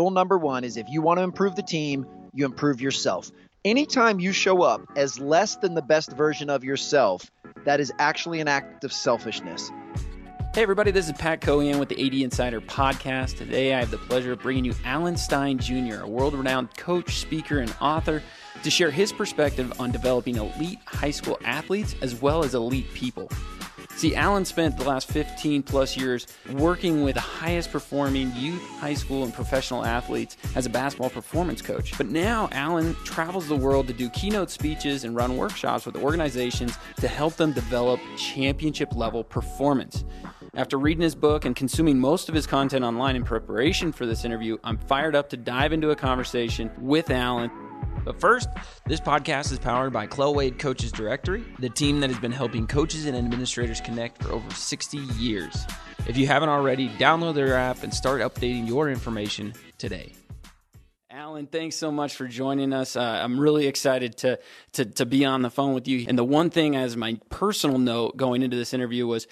rule number one is if you want to improve the team, you improve yourself. Anytime you show up as less than the best version of yourself, that is actually an act of selfishness. Hey, everybody, this is Pat Cohen with the AD Insider Podcast. Today, I have the pleasure of bringing you Alan Stein Jr., a world renowned coach, speaker, and author, to share his perspective on developing elite high school athletes as well as elite people. See, Alan spent the last 15 plus years working with the highest performing youth, high school, and professional athletes as a basketball performance coach. But now Alan travels the world to do keynote speeches and run workshops with organizations to help them develop championship level performance. After reading his book and consuming most of his content online in preparation for this interview, I'm fired up to dive into a conversation with Alan but first, this podcast is powered by Clell-Wade Coaches Directory, the team that has been helping coaches and administrators connect for over 60 years. If you haven't already, download their app and start updating your information today. Alan, thanks so much for joining us. Uh, I'm really excited to, to to be on the phone with you. And the one thing, as my personal note going into this interview, was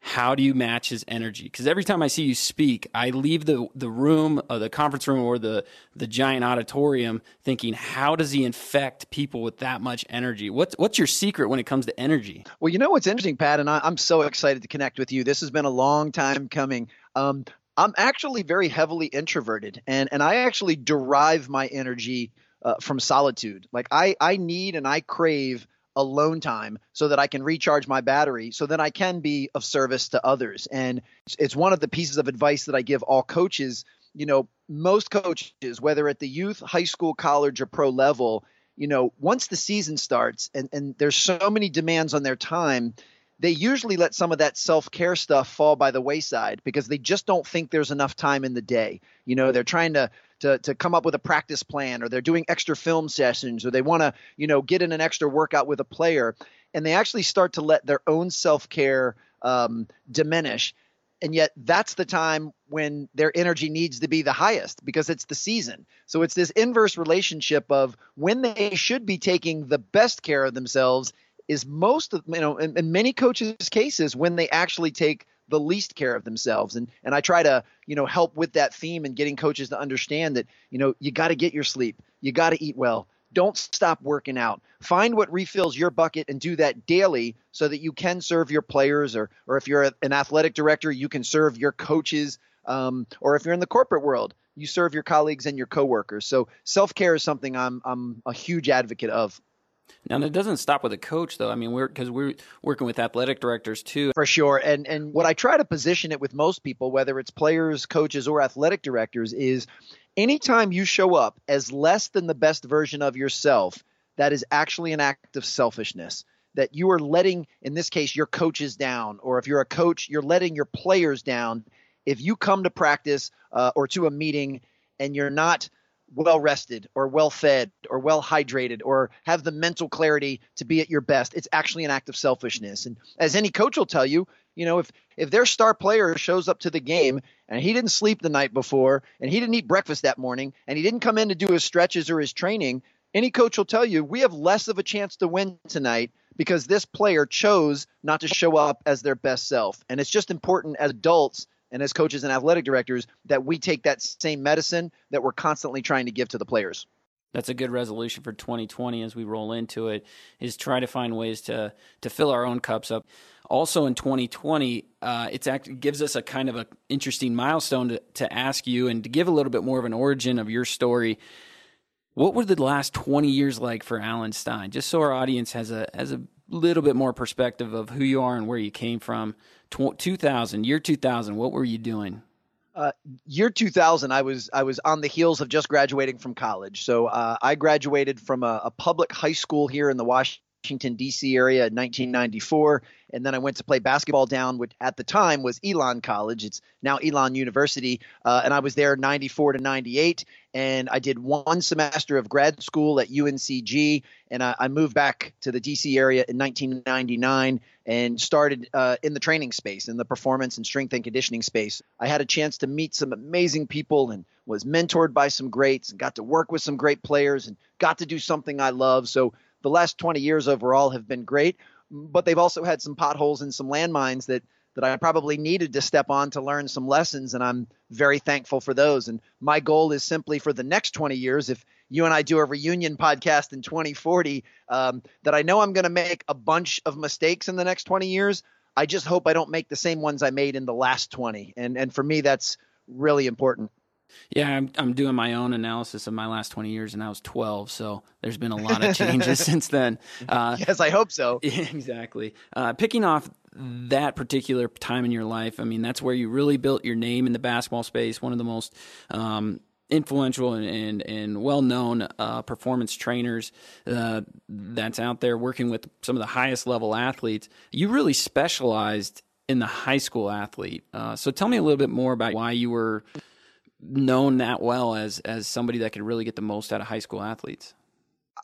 how do you match his energy? Because every time I see you speak, I leave the the room, uh, the conference room, or the the giant auditorium, thinking, how does he infect people with that much energy? What's what's your secret when it comes to energy? Well, you know what's interesting, Pat, and I, am so excited to connect with you. This has been a long time coming. Um, I'm actually very heavily introverted, and and I actually derive my energy uh, from solitude. Like I I need and I crave alone time so that I can recharge my battery so that I can be of service to others. And it's one of the pieces of advice that I give all coaches. You know, most coaches, whether at the youth, high school, college, or pro level, you know, once the season starts and, and there's so many demands on their time, they usually let some of that self-care stuff fall by the wayside because they just don't think there's enough time in the day. You know, they're trying to to to come up with a practice plan or they're doing extra film sessions or they want to you know get in an extra workout with a player and they actually start to let their own self-care um, diminish. And yet that's the time when their energy needs to be the highest because it's the season. So it's this inverse relationship of when they should be taking the best care of themselves is most of you know in, in many coaches cases when they actually take the least care of themselves. And and I try to, you know, help with that theme and getting coaches to understand that, you know, you got to get your sleep. You got to eat well. Don't stop working out. Find what refills your bucket and do that daily so that you can serve your players or or if you're an athletic director, you can serve your coaches um, or if you're in the corporate world, you serve your colleagues and your coworkers. So self-care is something I'm I'm a huge advocate of. Now that doesn't stop with a coach, though. I mean, we're because we're working with athletic directors too. For sure, and and what I try to position it with most people, whether it's players, coaches, or athletic directors, is anytime you show up as less than the best version of yourself, that is actually an act of selfishness. That you are letting, in this case, your coaches down, or if you're a coach, you're letting your players down. If you come to practice uh, or to a meeting and you're not well rested or well fed or well hydrated or have the mental clarity to be at your best. It's actually an act of selfishness. And as any coach will tell you, you know, if if their star player shows up to the game and he didn't sleep the night before and he didn't eat breakfast that morning and he didn't come in to do his stretches or his training, any coach will tell you we have less of a chance to win tonight because this player chose not to show up as their best self. And it's just important as adults and as coaches and athletic directors that we take that same medicine that we're constantly trying to give to the players. That's a good resolution for 2020 as we roll into it is try to find ways to to fill our own cups up. Also in 2020, uh, it gives us a kind of an interesting milestone to, to ask you and to give a little bit more of an origin of your story. What were the last 20 years like for Alan Stein? Just so our audience has a has a little bit more perspective of who you are and where you came from. 2000, year 2000, what were you doing? Uh, year 2000, I was I was on the heels of just graduating from college. So uh, I graduated from a, a, public high school here in the Washington D.C. area in 1994, and then I went to play basketball down, which at the time was Elon College. It's now Elon University, uh, and I was there 94 to 98. And I did one semester of grad school at UNCG, and I, I moved back to the DC area in 1999 and started uh, in the training space, in the performance and strength and conditioning space. I had a chance to meet some amazing people and was mentored by some greats, and got to work with some great players, and got to do something I love. So the last 20 years overall have been great but they've also had some potholes and some landmines that that I probably needed to step on to learn some lessons, and I'm very thankful for those. And my goal is simply for the next 20 years, if you and I do a reunion podcast in 2040, um, that I know I'm going to make a bunch of mistakes in the next 20 years. I just hope I don't make the same ones I made in the last 20. And and for me, that's really important. Yeah, I'm, I'm doing my own analysis of my last 20 years, and I was 12. So there's been a lot of changes since then. Uh, yes, I hope so. Exactly. Uh, picking off that particular time in your life, I mean, that's where you really built your name in the basketball space. One of the most um, influential and, and, and well known uh, performance trainers uh, that's out there working with some of the highest level athletes. You really specialized in the high school athlete. Uh, so tell me a little bit more about why you were known that well as as somebody that could really get the most out of high school athletes?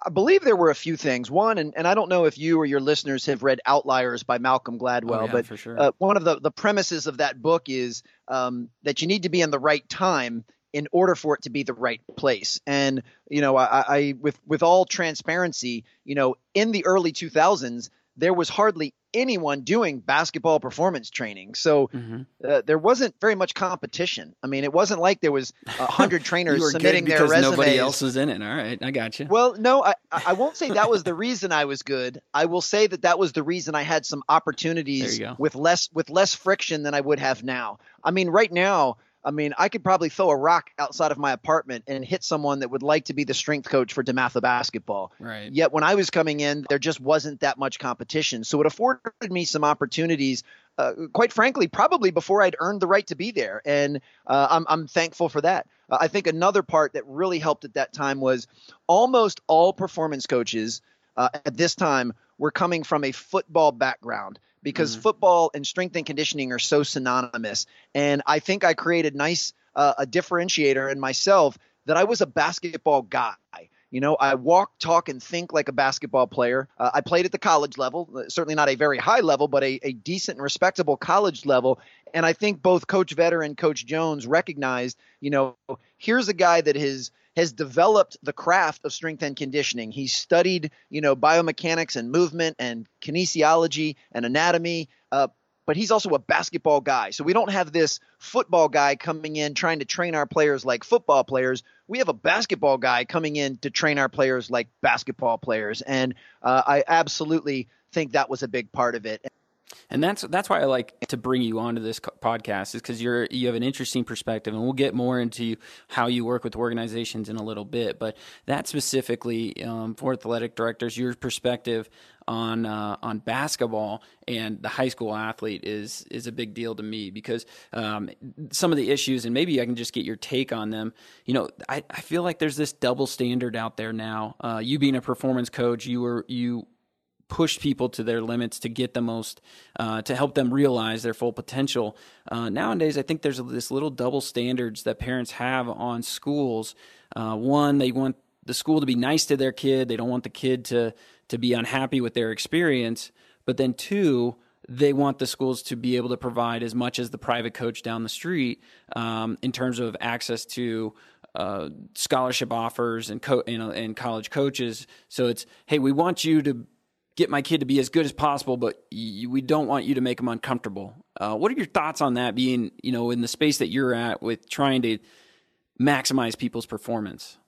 I believe there were a few things. One, and, and I don't know if you or your listeners have read Outliers by Malcolm Gladwell, oh, yeah, but sure. uh, one of the, the premises of that book is um, that you need to be in the right time in order for it to be the right place. And you know, I, I with with all transparency, you know, in the early 2000s, there was hardly anyone doing basketball performance training. So mm-hmm. uh, there wasn't very much competition. I mean, it wasn't like there was a hundred trainers submitting their resumes. Nobody else was in it. All right, I got you. Well, no, I, I won't say that was the reason I was good. I will say that that was the reason I had some opportunities with less with less friction than I would have now. I mean, right now I mean, I could probably throw a rock outside of my apartment and hit someone that would like to be the strength coach for DeMatha basketball. Right. Yet when I was coming in, there just wasn't that much competition. So it afforded me some opportunities. Uh, quite frankly, probably before I'd earned the right to be there, and uh, I'm, I'm thankful for that. Uh, I think another part that really helped at that time was almost all performance coaches uh, at this time were coming from a football background because mm-hmm. football and strength and conditioning are so synonymous. And I think I created nice uh, a differentiator in myself that I was a basketball guy. You know, I walk, talk, and think like a basketball player. Uh, I played at the college level, uh, certainly not a very high level, but a, a decent and respectable college level. And I think both Coach Vetter and Coach Jones recognized, you know, here's a guy that has has developed the craft of strength and conditioning. He's studied, you know, biomechanics and movement and kinesiology and anatomy. Uh, but he's also a basketball guy. So we don't have this football guy coming in trying to train our players like football players. We have a basketball guy coming in to train our players like basketball players. And uh, I absolutely think that was a big part of it and that's that's why I like to bring you onto this podcast is because you're you have an interesting perspective, and we'll get more into how you work with organizations in a little bit. But that specifically um, for athletic directors, your perspective on uh, on basketball and the high school athlete is is a big deal to me because um, some of the issues, and maybe I can just get your take on them. You know, I, I feel like there's this double standard out there now. Uh, you being a performance coach, you were you push people to their limits to get the most, uh, to help them realize their full potential. Uh, nowadays, I think there's this little double standards that parents have on schools. Uh, one, they want the school to be nice to their kid. They don't want the kid to to be unhappy with their experience. But then two, they want the schools to be able to provide as much as the private coach down the street um, in terms of access to uh, scholarship offers and, co- and, and college coaches. So it's hey, we want you to get my kid to be as good as possible, but we don't want you to make them uncomfortable. Uh, what are your thoughts on that? Being you know in the space that you're at with trying to maximize people's performance.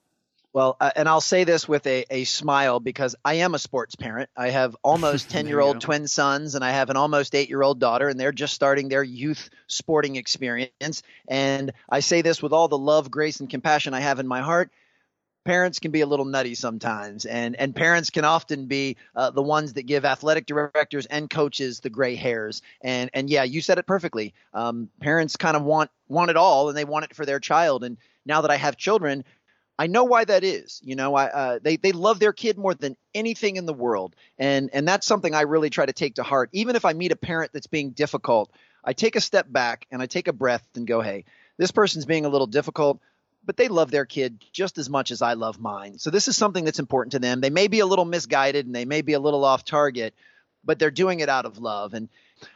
Well, uh, and I'll say this with a, a smile because I am a sports parent. I have almost 10 year old twin sons and I have an almost eight year old daughter, and they're just starting their youth sporting experience. And I say this with all the love, grace, and compassion I have in my heart parents can be a little nutty sometimes, and and parents can often be uh, the ones that give athletic directors and coaches the gray hairs. And and yeah, you said it perfectly. Um, parents kind of want want it all, and they want it for their child. And now that I have children. I know why that is. You know, I, uh, they they love their kid more than anything in the world, and and that's something I really try to take to heart. Even if I meet a parent that's being difficult, I take a step back and I take a breath and go, "Hey, this person's being a little difficult but they love their kid just as much as I love mine. So this is something that's important to them. They may be a little misguided and they may be a little off target, but they're doing it out of love. And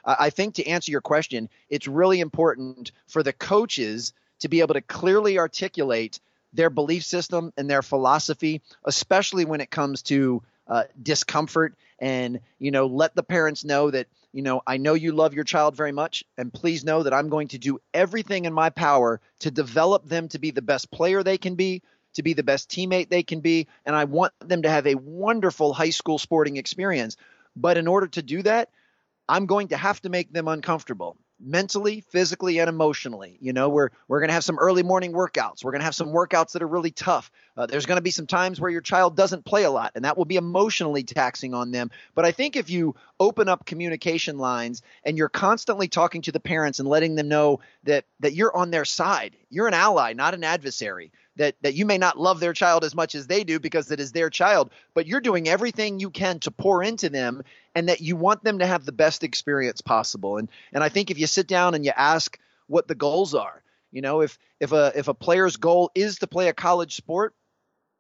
I think to answer your question, it's really important for the coaches to be able to clearly articulate their belief system and their philosophy, especially when it comes to uh, discomfort and you know let the parents know that you know i know you love your child very much and please know that i'm going to do everything in my power to develop them to be the best player they can be to be the best teammate they can be and i want them to have a wonderful high school sporting experience. But in order to do that i'm going to have to make them uncomfortable mentally, physically, and emotionally. You know, we're we're going to have some early morning workouts. We're going to have some workouts that are really tough. Uh, there's going to be some times where your child doesn't play a lot, and that will be emotionally taxing on them. But I think if you open up communication lines and you're constantly talking to the parents and letting them know that that you're on their side, you're an ally, not an adversary that that you may not love their child as much as they do because it is their child, but you're doing everything you can to pour into them and that you want them to have the best experience possible. And and I think if you sit down and you ask what the goals are, you know, if if a if a player's goal is to play a college sport,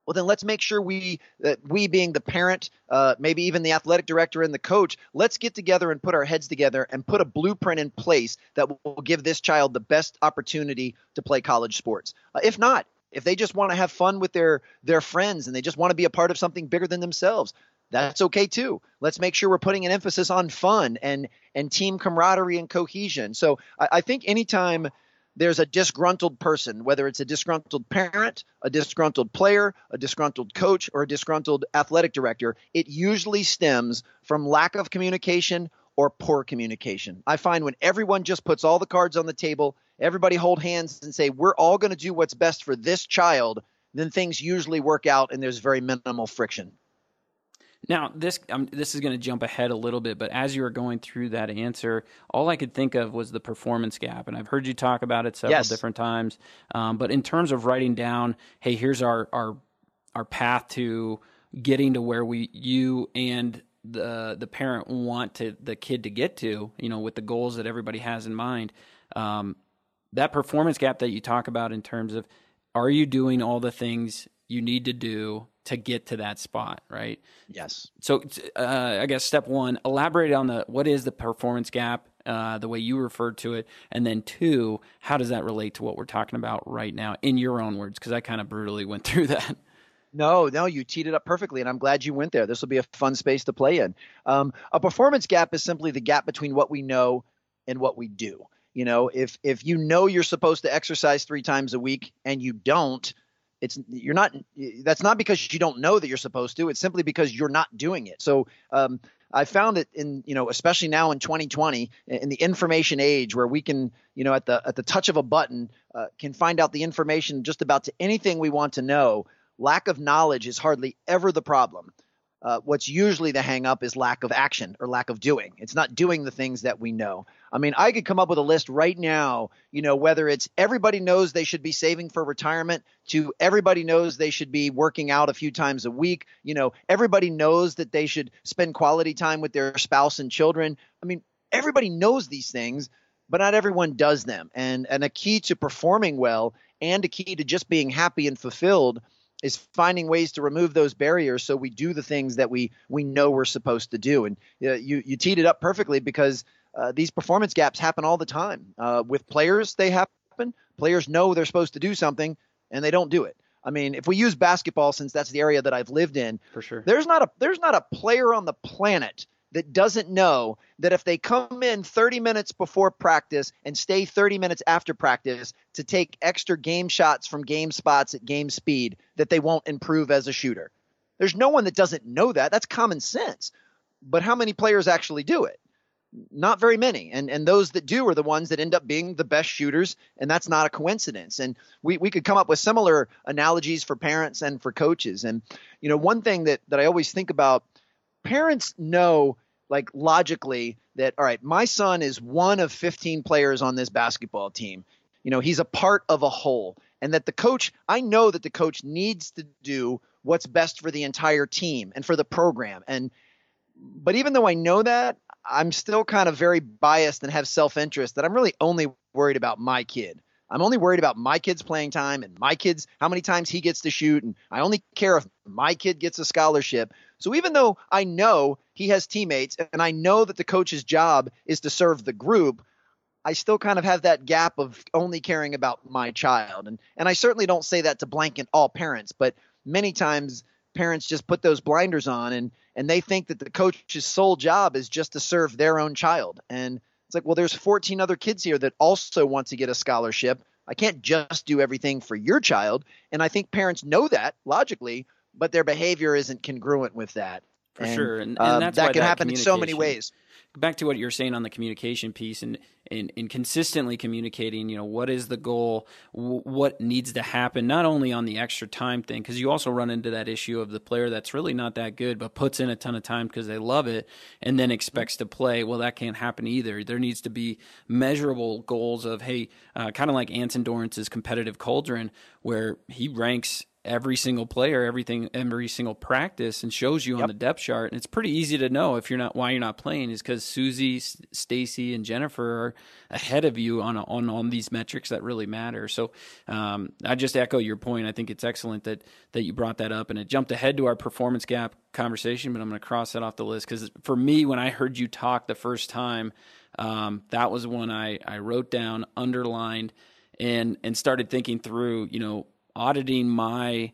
well then let's make sure we that we being the parent uh, maybe even the athletic director and the coach let's get together and put our heads together and put a blueprint in place that will give this child the best opportunity to play college sports uh, if not if they just want to have fun with their their friends and they just want to be a part of something bigger than themselves that's okay too. Let's make sure we're putting an emphasis on fun and and team camaraderie and cohesion. So i, I think anytime there's a disgruntled person whether it's a disgruntled parent a disgruntled player a disgruntled coach or a disgruntled athletic director it usually stems from lack of communication or poor communication. I find when everyone just puts all the cards on the table everybody hold hands and say, we're all going to do what's best for this child, then things usually work out and there's very minimal friction. Now, this um, this is going to jump ahead a little bit, but as you were going through that answer, all I could think of was the performance gap, and I've heard you talk about it several yes. different times. Um, but in terms of writing down, hey, here's our our our path to getting to where we you and the the parent want to the kid to get to, you know, with the goals that everybody has in mind. Um, that performance gap that you talk about in terms of are you doing all the things you need to do to get to that spot, right? Yes. So, uh, I guess step one, elaborate on the what is the performance gap, uh, the way you referred to it, and then two, how does that relate to what we're talking about right now in your own words? Because I kind of brutally went through that. No, no, you teed it up perfectly, and I'm glad you went there. This will be a fun space to play in. Um, a performance gap is simply the gap between what we know and what we do. You know, if if you know you're supposed to exercise three times a week and you don't, it's you're not. That's not because you don't know that you're supposed to. It's simply because you're not doing it. So um, I found it in you know, especially now in 2020, in the information age, where we can you know at the at the touch of a button uh, can find out the information just about to anything we want to know. Lack of knowledge is hardly ever the problem uh, what's usually the hangup is lack of action or lack of doing. It's not doing the things that we know. I mean, I could come up with a list right now, you know, whether it's everybody knows they should be saving for retirement to everybody knows they should be working out a few times a week. You know, everybody knows that they should spend quality time with their spouse and children. I mean, everybody knows these things, but not everyone does them. And and a key to performing well and a key to just being happy and fulfilled – is finding ways to remove those barriers so we do the things that we we know we're supposed to do. And uh, you you teed it up perfectly because uh, these performance gaps happen all the time uh, with players. They happen. Players know they're supposed to do something and they don't do it. I mean, if we use basketball, since that's the area that I've lived in, for sure, there's not a there's not a player on the planet that doesn't know that if they come in 30 minutes before practice and stay 30 minutes after practice to take extra game shots from game spots at game speed, that they won't improve as a shooter. There's no one that doesn't know that. That's common sense. But how many players actually do it? Not very many. And and those that do are the ones that end up being the best shooters, and that's not a coincidence. And we, we could come up with similar analogies for parents and for coaches. And you know, one thing that that I always think about parents know like logically that all right my son is one of 15 players on this basketball team. You know he's a part of a whole. And that the coach i know that the coach needs to do what's best for the entire team and for the program. And but even though i know that i'm still kind of very biased and have self-interest that i'm really only worried about my kid I'm only worried about my kid's playing time and my kid's how many times he gets to shoot. And I only care if my kid gets a scholarship. So even though I know he has teammates and I know that the coach's job is to serve the group, I still kind of have that gap of only caring about my child. And and I certainly don't say that to blanket all parents, but many times parents just put those blinders on and and they think that the coach's sole job is just to serve their own child. And it's like, well, there's 14 other kids here that also want to get a scholarship. I can't just do everything for your child. And I think parents know that logically, but their behavior isn't congruent with that. For and, sure. And, and that's that can that happen in so many ways. back to what you're saying on the communication piece and, and, and consistently communicating, you know, what is the goal, w- what needs to happen, not only on the extra time thing, because you also run into that issue of the player that's really not that good, but puts in a ton of time because they love it and then expects to play. Well, that can't happen either. There needs to be measurable goals of, hey, uh, kind of like Anson Dorrance's competitive cauldron, where he ranks every single player, everything, every single practice, and shows you on the depth chart. And it's pretty easy to know if you're not why you're not playing is because Susie, Stacy, and Jennifer are ahead of you on on on these metrics that really matter. So um, I just echo your point. I think it's excellent that that you brought that up, and it jumped ahead to our performance gap conversation. But I'm going to cross that off the list because for me, when I heard you talk the first time, um, that was when I I wrote down, underlined, and and started thinking through. You know, auditing my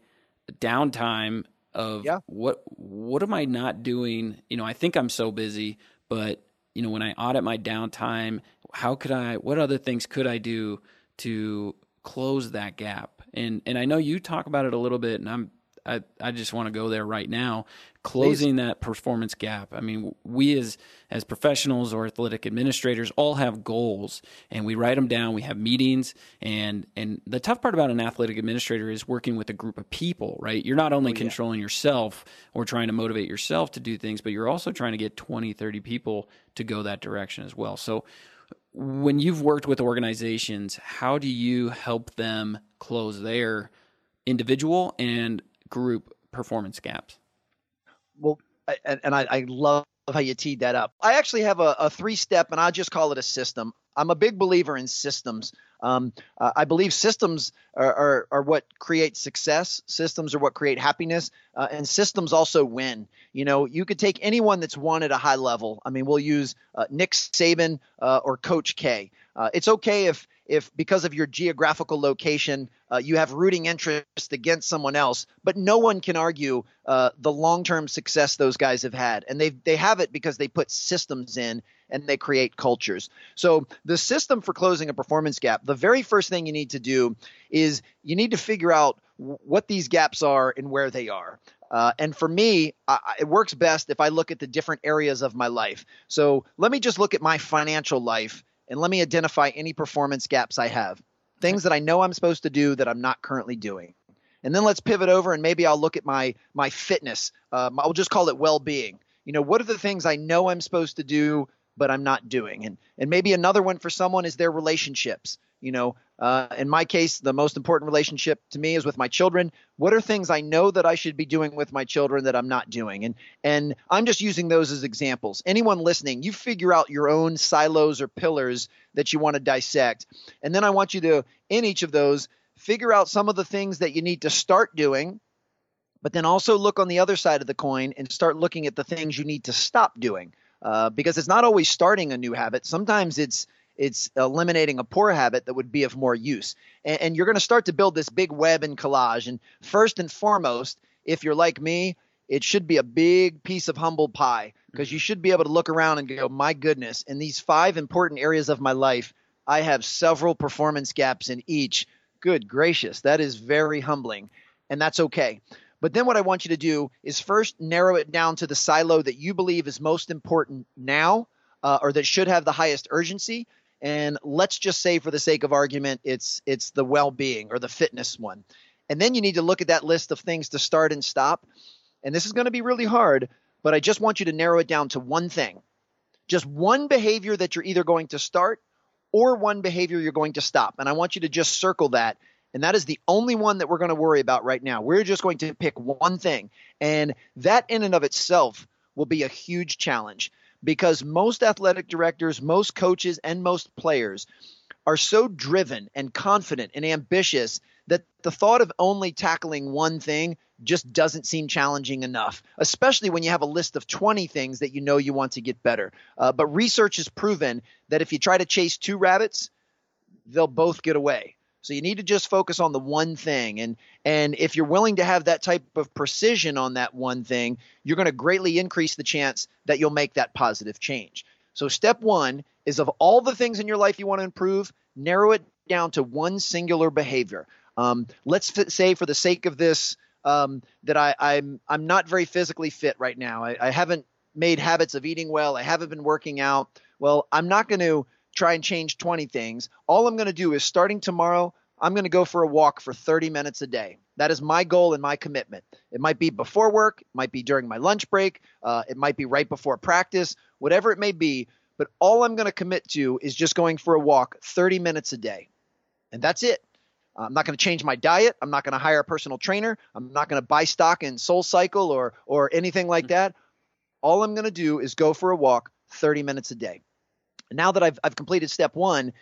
downtime of Yeah. what what am I not doing? You know, I think I'm so busy, but you know, when I audit my downtime, how could I what other things could I do to close that gap? And and I know you talk about it a little bit and I'm I, I just want to go there right now. Closing that performance gap. I mean, we as as professionals or athletic administrators all have goals, and we write them down. We have meetings, and and the tough part about an athletic administrator is working with a group of people. Right? You're not only oh, controlling yourself or trying to motivate yourself to do things, but you're also trying to get 20, 30 people to go that direction as well. So when you've worked with organizations, how do you help them close their individual and group performance gaps? Well, and, and I, I love how you teed that up. I actually have a, a three step, and I just call it a system. I'm a big believer in systems. Um, uh, I believe systems are, are, are what create success. Systems are what create happiness, uh, and systems also win. You know, you could take anyone that's won at a high level. I mean, we'll use uh, Nick Saban uh, or Coach K. Uh, it's okay if if because of your geographical location uh, you have rooting interest against someone else, but no one can argue the long-term success those guys have had, and they they have it because they put systems in and they create cultures. So the system for closing a performance gap, the very first thing you need to do is you need to figure out what these gaps are and where they are. Uh, and for me, I, it works best if I look at the different areas of my life. So let me just look at my financial life and let me identify any performance gaps I have, things that I know I'm supposed to do that I'm not currently doing. And then let's pivot over and maybe I'll look at my my fitness. Um, I'll just call it well-being. You know, what are the things I know I'm supposed to do but I'm not doing? And and maybe another one for someone is their relationships. You know, uh, in my case, the most important relationship to me is with my children. What are things I know that I should be doing with my children that I'm not doing? And and I'm just using those as examples. Anyone listening, you figure out your own silos or pillars that you want to dissect, and then I want you to, in each of those, figure out some of the things that you need to start doing but then also look on the other side of the coin and start looking at the things you need to stop doing uh, because it's not always starting a new habit. Sometimes it's it's eliminating a poor habit that would be of more use. And, and you're going to start to build this big web and collage. And first and foremost if you're like me it should be a big piece of humble pie because you should be able to look around and go my goodness in these five important areas of my life i have several performance gaps in each. Good gracious that is very humbling. And that's okay but then what I want you to do is first narrow it down to the silo that you believe is most important now uh, or that should have the highest urgency. And let's just say, for the sake of argument, it's it's the well-being or the fitness one. And then you need to look at that list of things to start and stop. And this is going to be really hard, but I just want you to narrow it down to one thing. Just one behavior that you're either going to start or one behavior you're going to stop. And I want you to just circle that and that is the only one that we're going to worry about right now. We're just going to pick one thing. And that, in and of itself, will be a huge challenge because most athletic directors, most coaches, and most players are so driven and confident and ambitious that the thought of only tackling one thing just doesn't seem challenging enough, especially when you have a list of 20 things that you know you want to get better. Uh, but research has proven that if you try to chase two rabbits, they'll both get away. So you need to just focus on the one thing. And and if you're willing to have that type of precision on that one thing, you're going to greatly increase the chance that you'll make that positive change. So step 1 is of all the things in your life you want to improve, narrow it down to one singular behavior. Um, let's f- say for the sake of this um, that I, I'm I'm not very physically fit right now. I, I haven't made habits of eating well. I haven't been working out. Well, I'm not going to try and change 20 things. All I'm going to do is starting tomorrow, I'm going to go for a walk for 30 minutes a day. That is my goal and my commitment. It might be before work, it might be during my lunch break, uh, it might be right before practice, whatever it may be. But all I'm going to commit to is just going for a walk 30 minutes a day. And that's it. I'm not going to change my diet. I'm not going to hire a personal trainer. I'm not going to buy stock in Soul Cycle or or anything like that. All I'm going to do is go for a walk 30 minutes a day. Now that I've, I've completed step one,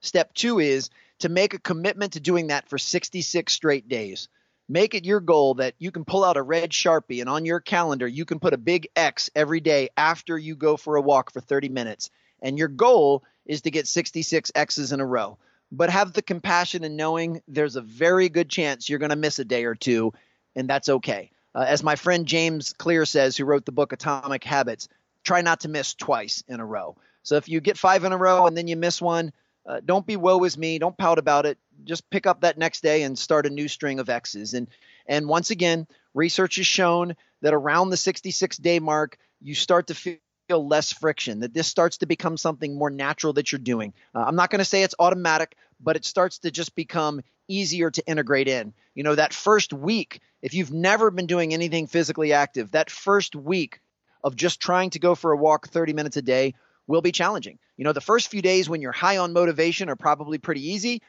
step two is to make a commitment to doing that for 66 straight days. Make it your goal that you can pull out a red Sharpie and on your calendar, you can put a big X every day after you go for a walk for 30 minutes. And your goal is to get 66 X's in a row. But have the compassion and knowing there's a very good chance you're going to miss a day or two, and that's okay. Uh, as my friend James Clear says, who wrote the book Atomic Habits, try not to miss twice in a row. So if you get five in a row and then you miss one, uh, don't be woe is me. Don't pout about it. Just pick up that next day and start a new string of X's. And and once again, research has shown that around the 66 day mark, you start to feel less friction. That this starts to become something more natural that you're doing. Uh, I'm not going to say it's automatic, but it starts to just become easier to integrate in. You know, that first week, if you've never been doing anything physically active, that first week of just trying to go for a walk 30 minutes a day will be challenging. You know, the first few days when you're high on motivation are probably pretty easy.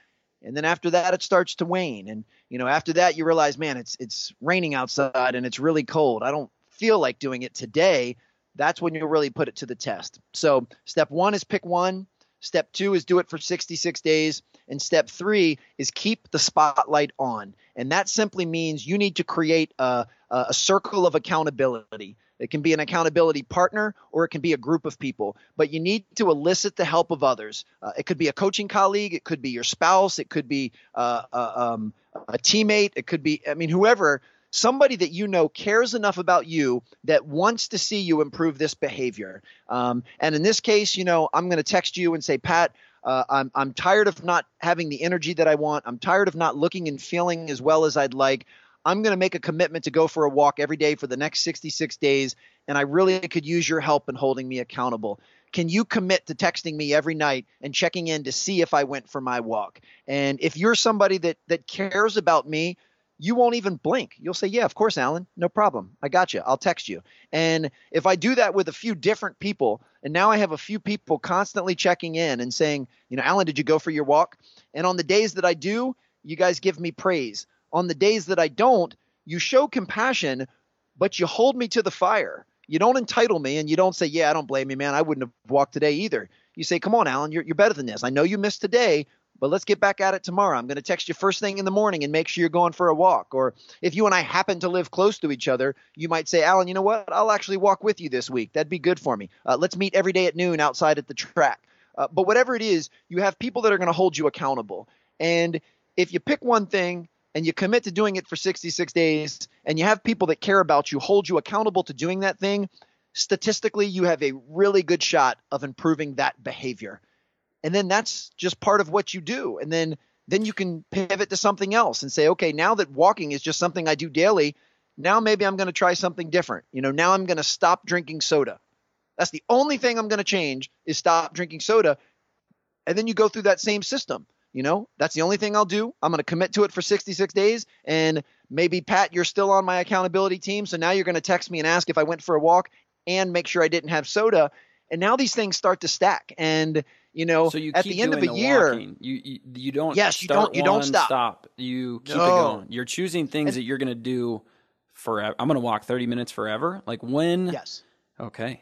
And then after that, it starts to wane. And, you know, after that, you realize, man, it's, it's raining outside and it's really cold. I don't feel like doing it today. That's when you'll really put it to the test. So, step one is pick one. Step two is do it for 66 days. And step three is keep the spotlight on. And that simply means you need to create a, a circle of accountability. It can be an accountability partner or it can be a group of people, but you need to elicit the help of others. Uh, it could be a coaching colleague, it could be your spouse, it could be uh, uh, um, a teammate, it could be, I mean, whoever, somebody that you know cares enough about you that wants to see you improve this behavior. Um, and in this case, you know, I'm going to text you and say, Pat, uh, I'm, I'm tired of not having the energy that I want. I'm tired of not looking and feeling as well as I'd like. I'm going to make a commitment to go for a walk every day for the next 66 days, and I really could use your help in holding me accountable. Can you commit to texting me every night and checking in to see if I went for my walk? And if you're somebody that that cares about me, you won't even blink. You'll say, "Yeah, of course, Alan. No problem. I got you. I'll text you." And if I do that with a few different people, and now I have a few people constantly checking in and saying, "You know, Alan, did you go for your walk?" And on the days that I do, you guys give me praise on the days that I don't, you show compassion, but you hold me to the fire. You don't entitle me and you don't say, Yeah, I don't blame you, man. I wouldn't have walked today either. You say, Come on, Alan, you're, you're better than this. I know you missed today, but let's get back at it tomorrow. I'm going to text you first thing in the morning and make sure you're going for a walk. Or if you and I happen to live close to each other, you might say, Alan, you know what? I'll actually walk with you this week. That'd be good for me. Uh, let's meet every day at noon outside at the track. Uh, but whatever it is, you have people that are going to hold you accountable. And if you pick one thing and you commit to doing it for 66 days and you have people that care about you hold you accountable to doing that thing, statistically, you have a really good shot of improving that behavior. And then that's just part of what you do. And then then you can pivot to something else and say, okay, now that walking is just something I do daily, now maybe I'm going to try something different. You know, now I'm going to stop drinking soda. That's the only thing I'm going to change is stop drinking soda. And then you go through that same system. You know, that's the only thing I'll do. I'm going to commit to it for 66 days. And maybe, Pat, you're still on my accountability team. So now you're going to text me and ask if I went for a walk and make sure I didn't have soda. And now these things start to stack. And, you know, so you at the end of a the year, you, you, you don't yes, you don't you don't stop. stop. You keep no. it going. You're choosing things and, that you're going to do forever. I'm going to walk 30 minutes forever. Like when? Yes. Okay.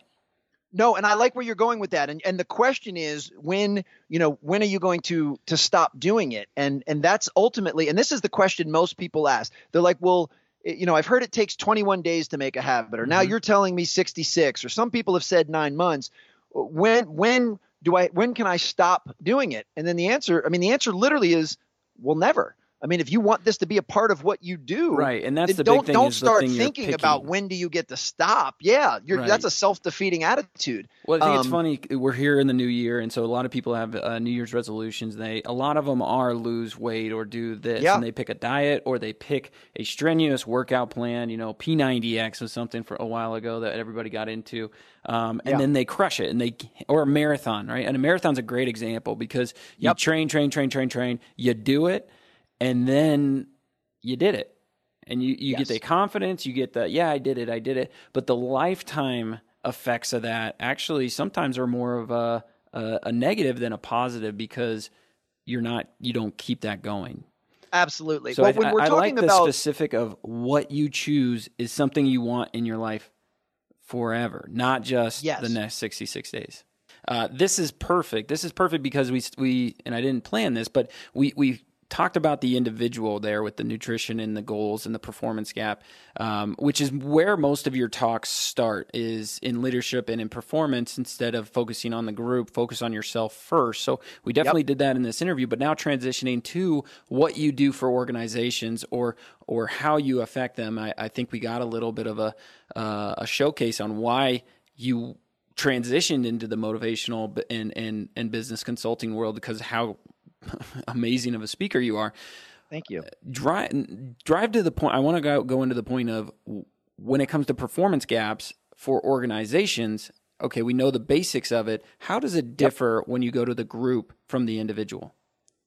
No, and I like where you're going with that. And and the question is when, you know, when are you going to to stop doing it? And and that's ultimately and this is the question most people ask. They're like, "Well, you know, I've heard it takes 21 days to make a habit or now mm-hmm. you're telling me 66 or some people have said 9 months. When when do I when can I stop doing it? And then the answer, I mean the answer literally is well, never. I mean, if you want this to be a part of what you do, right? And that's the don't thing don't start thinking about when do you get to stop. Yeah, right. that's a self defeating attitude. Well, I think um, it's funny. We're here in the new year, and so a lot of people have uh, New Year's resolutions. They a lot of them are lose weight or do this, yeah. and they pick a diet or they pick a strenuous workout plan. You know, P90X was something for a while ago that everybody got into, um, and yeah. then they crush it, and they or a marathon, right? And a marathon's a great example because you yep. train, train, train, train, train, you do it and then you did it and you, you yes. get the confidence you get the yeah i did it i did it but the lifetime effects of that actually sometimes are more of a, a, a negative than a positive because you're not you don't keep that going absolutely so well, I, when we're I, talking like about the specific of what you choose is something you want in your life forever not just yes. the next 66 days uh, this is perfect. This is perfect because we we and I didn't plan this, but we we talked about the individual there with the nutrition and the goals and the performance gap, um, which is where most of your talks start is in leadership and in performance instead of focusing on the group, focus on yourself first. So we definitely yep. did that in this interview, but now transitioning to what you do for organizations or or how you affect them, I, I think we got a little bit of a uh, a showcase on why you transitioned into the motivational and, and, and business consulting world because how amazing of a speaker you are. Thank you. Drive drive to the point. I want to go go into the point of when it comes to performance gaps for organizations. Okay, we know the basics of it. How does it differ yep. when you go to the group from the individual?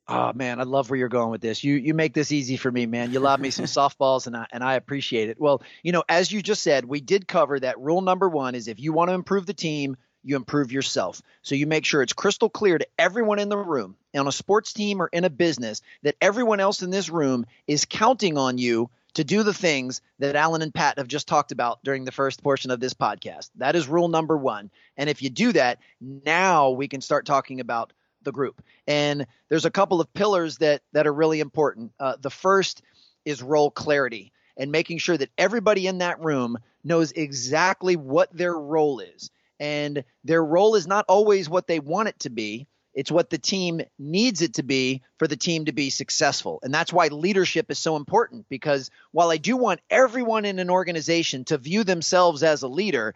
Oh man, I love where you're going with this. You you make this easy for me, man. You lob me some softballs and I and I appreciate it. Well, you know, as you just said, we did cover that rule number 1 is if you want to improve the team, you improve yourself. So you make sure it's crystal clear to everyone in the room, on a sports team or in a business, that everyone else in this room is counting on you to do the things that Alan and Pat have just talked about during the first portion of this podcast. That is rule number one. And if you do that, now we can start talking about the group. And there's a couple of pillars that that are really important. Uh, the first is role clarity and making sure that everybody in that room knows exactly what their role is and their role is not always what they want it to be. It's what the team needs it to be for the team to be successful. And that's why leadership is so important because while I do want everyone in an organization to view themselves as a leader,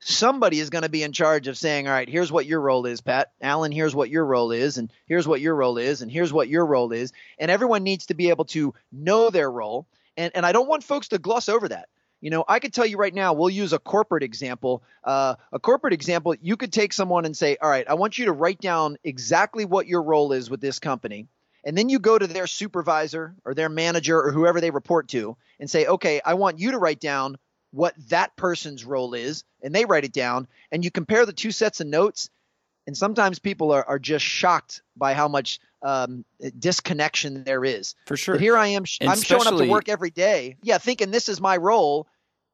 somebody is going to be in charge of saying, all right, here's what your role is, Pat. Alan, here's what your role is, and here's what your role is, and here's what your role is. And everyone needs to be able to know their role. And, and I don't want folks to gloss over that. You know, I could tell you right now, we'll use a corporate example. Uh, a corporate example, you could take someone and say, All right, I want you to write down exactly what your role is with this company. And then you go to their supervisor or their manager or whoever they report to and say, Okay, I want you to write down what that person's role is. And they write it down. And you compare the two sets of notes. And sometimes people are, are just shocked by how much um, disconnection there is. For sure. But here I am. I'm showing up to work every day. Yeah, thinking this is my role.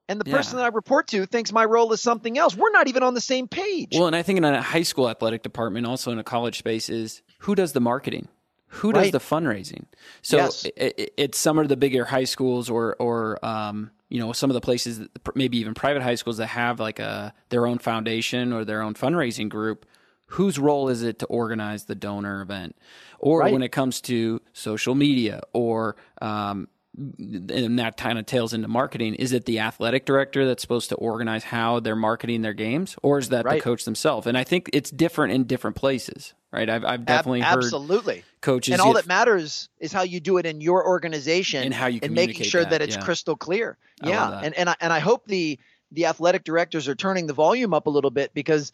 And the person yeah. that I report to thinks my role is something else. We're not even on the same page. Well, and I think in a high school athletic department, also in a college space, is who does the marketing? Who does the fundraising? So yes. it, it, it's some of the bigger high schools or or um, you know some of the places, that, maybe even private high schools that have like a their own foundation or their own fundraising group whose role is it to organize the donor event? Or right. when it comes to social media or um, and that kind of tails into marketing. Is it the athletic director that's supposed to organize how they're marketing their games, or is that right. the coach themselves? And I think it's different in different places, right? I've, I've definitely Ab- heard absolutely coaches, and all that matters is how you do it in your organization and how you and making sure that, that it's yeah. crystal clear. yeah, and and I, and I hope the the athletic directors are turning the volume up a little bit because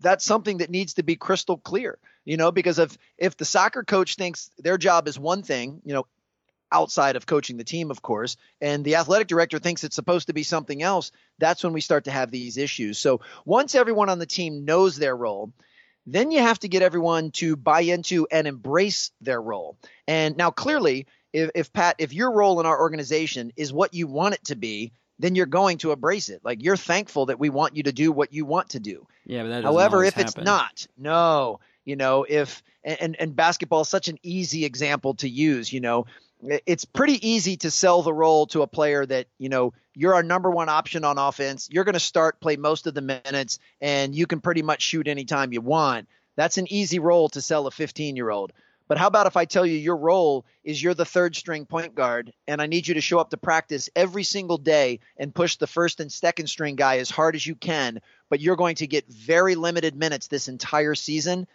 that's something that needs to be crystal clear you know because if if the soccer coach thinks their job is one thing you know outside of coaching the team of course and the athletic director thinks it's supposed to be something else that's when we start to have these issues. So once everyone on the team knows their role then you have to get everyone to buy into and embrace their role. And now clearly if, if pat if your role in our organization is what you want it to be then you're going to embrace it. Like you're thankful that we want you to do what you want to do. Yeah, but however, if happen. it's not, no, you know, if and and basketball is such an easy example to use. You know, it's pretty easy to sell the role to a player that you know you're our number one option on offense. You're going to start, play most of the minutes, and you can pretty much shoot anytime you want. That's an easy role to sell a 15 year old. But how about if I tell you your role is you're the third string point guard and I need you to show up to practice every single day and push the first and second string guy as hard as you can, but you're going to get very limited minutes this entire season?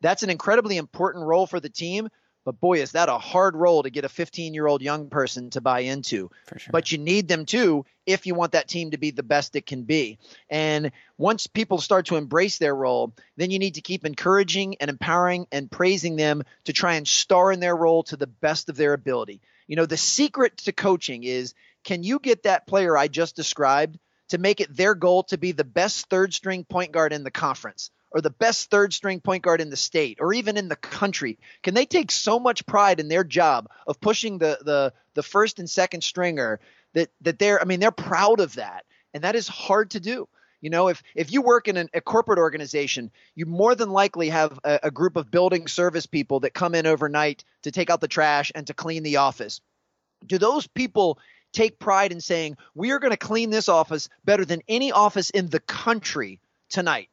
That's an incredibly important role for the team, but boy, is that a hard role to get a 15 year old young person to buy into. Sure. But you need them too if you want that team to be the best it can be. And once people start to embrace their role, then you need to keep encouraging and empowering and praising them to try and star in their role to the best of their ability. You know, the secret to coaching is can you get that player I just described to make it their goal to be the best third string point guard in the conference? Or the best third string point guard in the state or even in the country can they take so much pride in their job of pushing the the the first and second stringer that that they're i mean they're proud of that. And that is hard to do. You know if if you work in an, a corporate organization you more than likely have a, a group of building service people that come in overnight to take out the trash and to clean the office. Do those people take pride in saying we are going to clean this office better than any office in the country tonight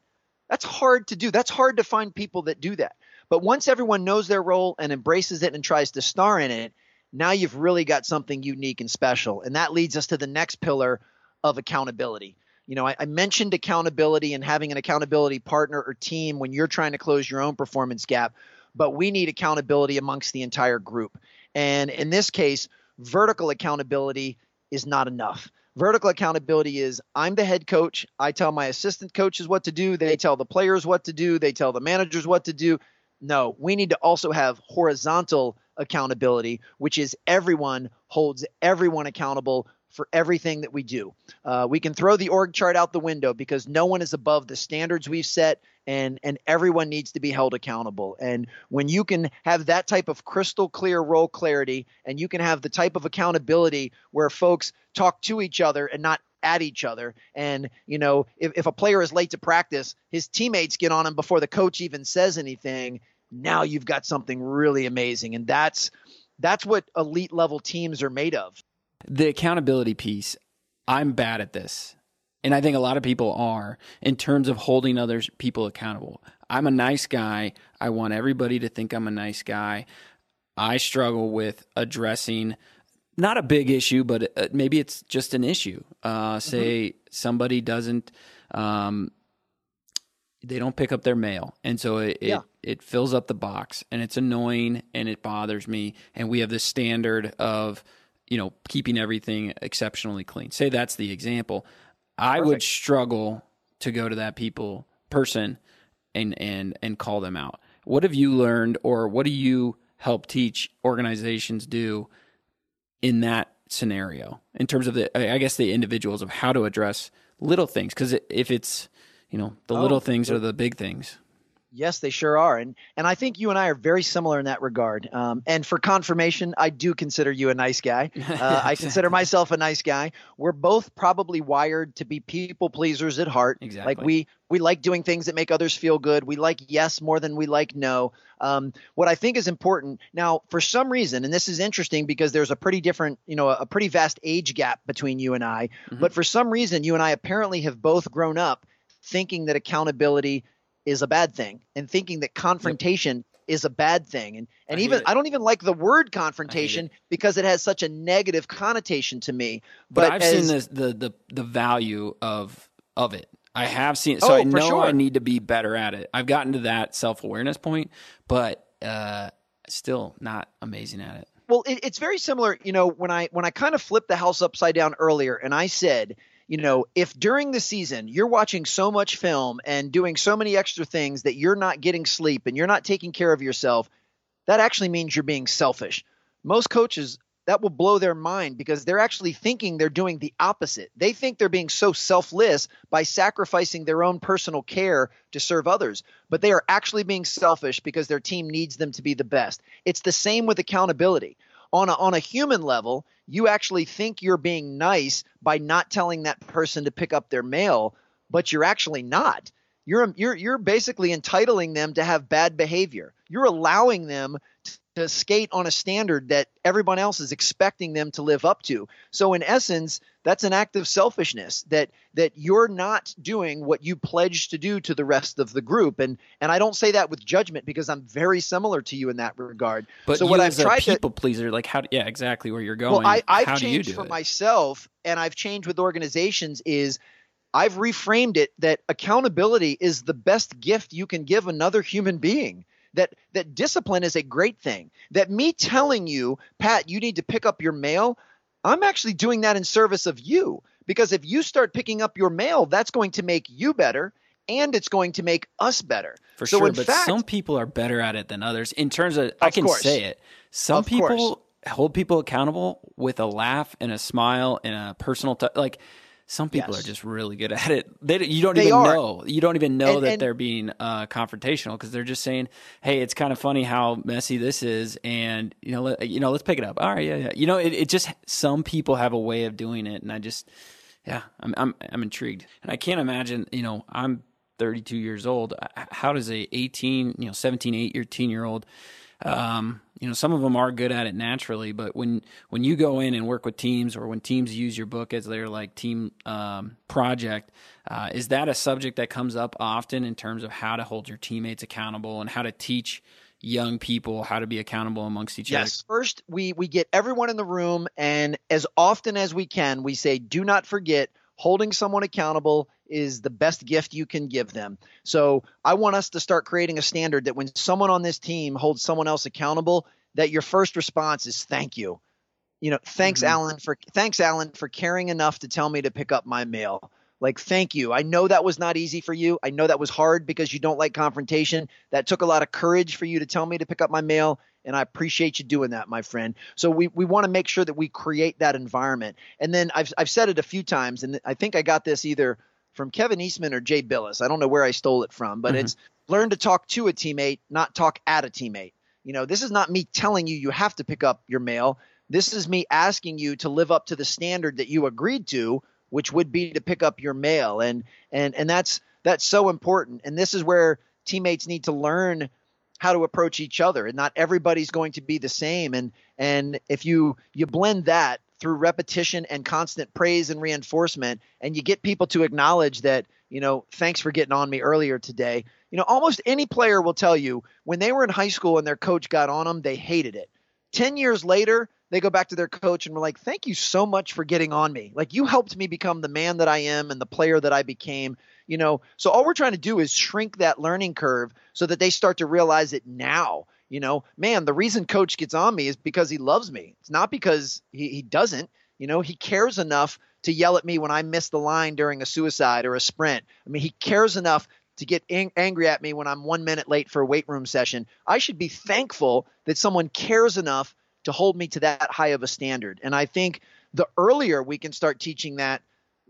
that's hard to do. That's hard to find people that do that. But once everyone knows their role and embraces it and tries to star in it, now you've really got something unique and special. And that leads us to the next pillar of accountability. You know, I, I, mentioned accountability and having an accountability partner or team when you're trying to close your own performance gap, but we need accountability amongst the entire group. And in this case, vertical accountability is not enough. Vertical accountability is I'm the head coach. I tell my assistant coaches what to do. They tell the players what to do. They tell the managers what to do. No, we need to also have horizontal accountability, which is everyone holds everyone accountable for everything that we do. Uh, we can throw the org chart out the window because no one is above the standards we've set, and and everyone needs to be held accountable. And when you can have that type of crystal clear role clarity, and you can have the type of accountability where folks talk to each other and not at each other. And, you know, if, if a player is late to practice, his teammates get on him before the coach even says anything. Now you've got something really amazing. And that's that's what elite level teams are made of the accountability piece, I'm bad at this. And I think a lot of people are in terms of holding other people accountable. I'm a nice guy. I want everybody to think I'm a nice guy. I struggle with addressing not a big issue, but uh, maybe it's just an issue. Uh, say mm-hmm. somebody doesn't, um, they don't pick up their mail, and so it, yeah. it, it fills up the box, and it's annoying, and it bothers me. And we have this standard of you know, keeping everything exceptionally clean. Say that's the example. I Perfect. would struggle to go to that people person and and and call them out. What have you learned or what do you help teach organizations do in that scenario in terms of the I guess the individuals of how to address little things because if it's you know the oh, little things are the big things Yes, they sure are, and and I think you and I are very similar in that regard. Um, and for confirmation, I do consider you a nice guy. Uh, I consider myself a nice guy. We're both probably wired to be people pleasers at heart. Exactly. Like we we like doing things that make others feel good. We like yes more than we like no. Um, what I think is important now, for some reason, and this is interesting because there's a pretty different, you know, a pretty vast age gap between you and I. Mm-hmm. But for some reason, you and I apparently have both grown up thinking that accountability is a bad thing and thinking that confrontation yep. is a bad thing. And and I even I don't even like the word confrontation it. because it has such a negative connotation to me. But, but I've as, seen the, the the the value of of it. I have seen it so oh, I know sure. I need to be better at it. I've gotten to that self-awareness point, but uh still not amazing at it. Well, it, it's very similar, you know, when I when I kind of flipped the house upside down earlier and I said you know, if during the season you're watching so much film and doing so many extra things that you're not getting sleep and you're not taking care of yourself, that actually means you're being selfish. Most coaches, that will blow their mind because they're actually thinking they're doing the opposite. They think they're being so selfless by sacrificing their own personal care to serve others, but they are actually being selfish because their team needs them to be the best. It's the same with accountability on a, on a human level, you actually think you're being nice by not telling that person to pick up their mail, but you're actually not. you're you're you're basically entitling them to have bad behavior. You're allowing them to skate on a standard that everyone else is expecting them to live up to. So in essence, that's an act of selfishness that that you're not doing what you pledged to do to the rest of the group. And and I don't say that with judgment because I'm very similar to you in that regard. But so what I've tried people to, pleaser, like how yeah, exactly where you're going. Well, I, I've changed for it? myself and I've changed with organizations is I've reframed it that accountability is the best gift you can give another human being that that discipline is a great thing. That me telling you, Pat, you need to pick up your mail, I'm actually doing that in service of you because if you start picking up your mail, that's going to make you better and it's going to make us better. For so sure, but fact, some people are better at it than others in terms of, of I can course. say it. Some of people course. hold people accountable with a laugh and a smile and a personal touch. Like some people yes. are just really good at it. They you don't they even are. know. You don't even know and, that and, they're being uh, confrontational because they're just saying, "Hey, it's kind of funny how messy this is," and you know, let, you know, let's pick it up. All right, yeah, yeah. You know, it, it just some people have a way of doing it, and I just, yeah, I'm I'm I'm intrigued, and I can't imagine. You know, I'm 32 years old. How does a 18, you know, 17, 18 year old um, you know, some of them are good at it naturally, but when when you go in and work with teams, or when teams use your book as their like team um, project, uh, is that a subject that comes up often in terms of how to hold your teammates accountable and how to teach young people how to be accountable amongst each yes. other? Yes. First, we we get everyone in the room, and as often as we can, we say, "Do not forget." Holding someone accountable is the best gift you can give them. So I want us to start creating a standard that when someone on this team holds someone else accountable, that your first response is thank you. You know, thanks mm-hmm. Alan for thanks Alan for caring enough to tell me to pick up my mail. Like thank you. I know that was not easy for you. I know that was hard because you don't like confrontation. That took a lot of courage for you to tell me to pick up my mail and I appreciate you doing that, my friend. So we, we want to make sure that we create that environment. And then I've I've said it a few times, and I think I got this either from Kevin Eastman or Jay Bilas. I don't know where I stole it from, but mm-hmm. it's learn to talk to a teammate, not talk at a teammate. You know, this is not me telling you you have to pick up your mail. This is me asking you to live up to the standard that you agreed to, which would be to pick up your mail. And and and that's that's so important. And this is where teammates need to learn how to approach each other and not everybody's going to be the same and and if you you blend that through repetition and constant praise and reinforcement. And you get people to acknowledge that you know thanks for getting on me earlier today. You know almost any player will tell you when they were in high school and their coach got on them they hated it. 10 years later they go back to their coach and were like thank you so much for getting on me. Like you helped me become the man that i am and the player that i became. You know so all we're trying to do is shrink that learning curve so that they start to realize it now you know, man, the reason coach gets on me is because he loves me. It's not because he, he doesn't. You know, he cares enough to yell at me when I miss the line during a suicide or a sprint. I mean, he cares enough to get ang- angry at me when I'm one minute late for a weight room session. I should be thankful that someone cares enough to hold me to that high of a standard. And I think the earlier we can start teaching that,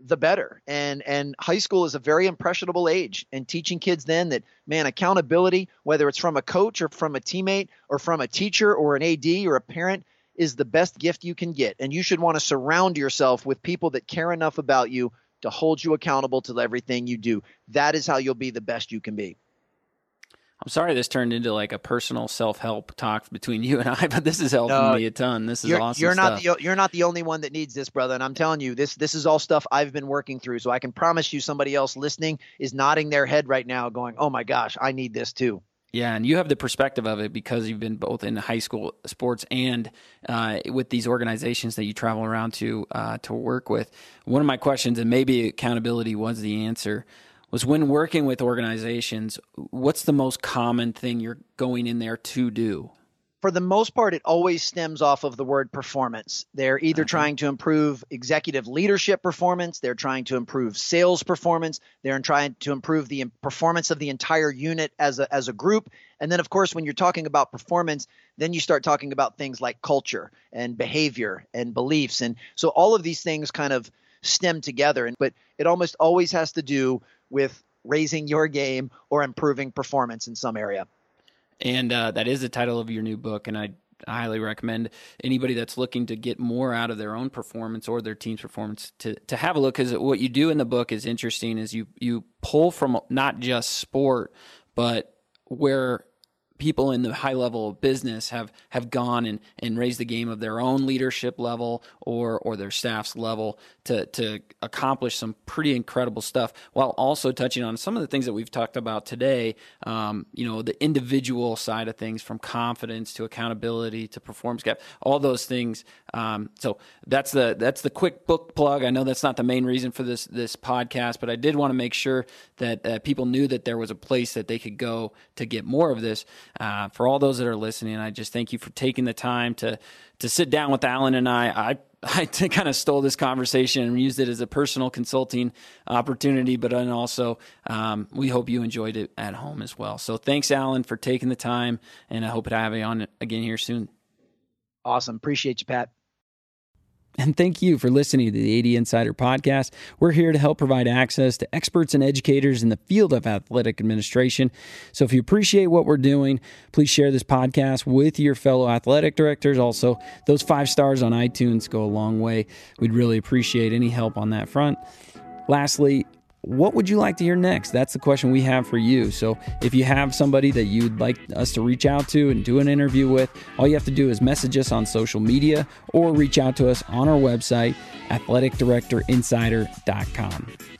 the better. And and high school is a very impressionable age and teaching kids then that man accountability whether it's from a coach or from a teammate or from a teacher or an AD or a parent is the best gift you can get and you should want to surround yourself with people that care enough about you to hold you accountable to everything you do. That is how you'll be the best you can be. I'm sorry this turned into like a personal self help talk between you and I, but this is helping no, me a ton. This is you're, awesome. You're stuff. not the you're not the only one that needs this, brother. And I'm telling you, this this is all stuff I've been working through. So I can promise you, somebody else listening is nodding their head right now, going, "Oh my gosh, I need this too." Yeah, and you have the perspective of it because you've been both in high school sports and uh, with these organizations that you travel around to uh, to work with. One of my questions, and maybe accountability was the answer was when working with organizations, what's the most common thing you're going in there to do? For the most part, it always stems off of the word performance. They're either okay. trying to improve executive leadership performance, they're trying to improve sales performance, they're trying to improve the performance of the entire unit as a, as a group. And then, of course, when you're talking about performance, then you start talking about things like culture and behavior and beliefs. And so all of these things kind of stem together. And but it almost always has to do with raising your game or improving performance in some area. And uh, that is the title of your new book. And I highly recommend anybody that's looking to get more out of their own performance or their team's performance to to have a look because what you do in the book is interesting is you you pull from not just sport but where people in the high level of business have have gone and, and raised the game of their own leadership level or or their staff's level to to accomplish some pretty incredible stuff while also touching on some of the things that we've talked about today um, you know the individual side of things from confidence to accountability to performance gap all those things. Um, so that's the that's the quick book plug. I know that's not the main reason for this this podcast but I did want to make sure that uh, people knew that there was a place that they could go to get more of this uh, for all those that are listening, I just thank you for taking the time to to sit down with Alan and I. I I kind of stole this conversation and used it as a personal consulting opportunity, but then also um, we hope you enjoyed it at home as well. So thanks, Alan, for taking the time, and I hope to have you on again here soon. Awesome. Appreciate you, Pat. And thank you for listening to the AD Insider podcast. We're here to help provide access to experts and educators in the field of athletic administration. So if you appreciate what we're doing, please share this podcast with your fellow athletic directors. Also, those five stars on iTunes go a long way. We'd really appreciate any help on that front. Lastly, what would you like to hear next? That's the question we have for you. So if you have somebody that you'd like us to reach out to and do an interview with, all you have to do is message us on social media or reach out to us on our website, athleticdirectorinsider.com.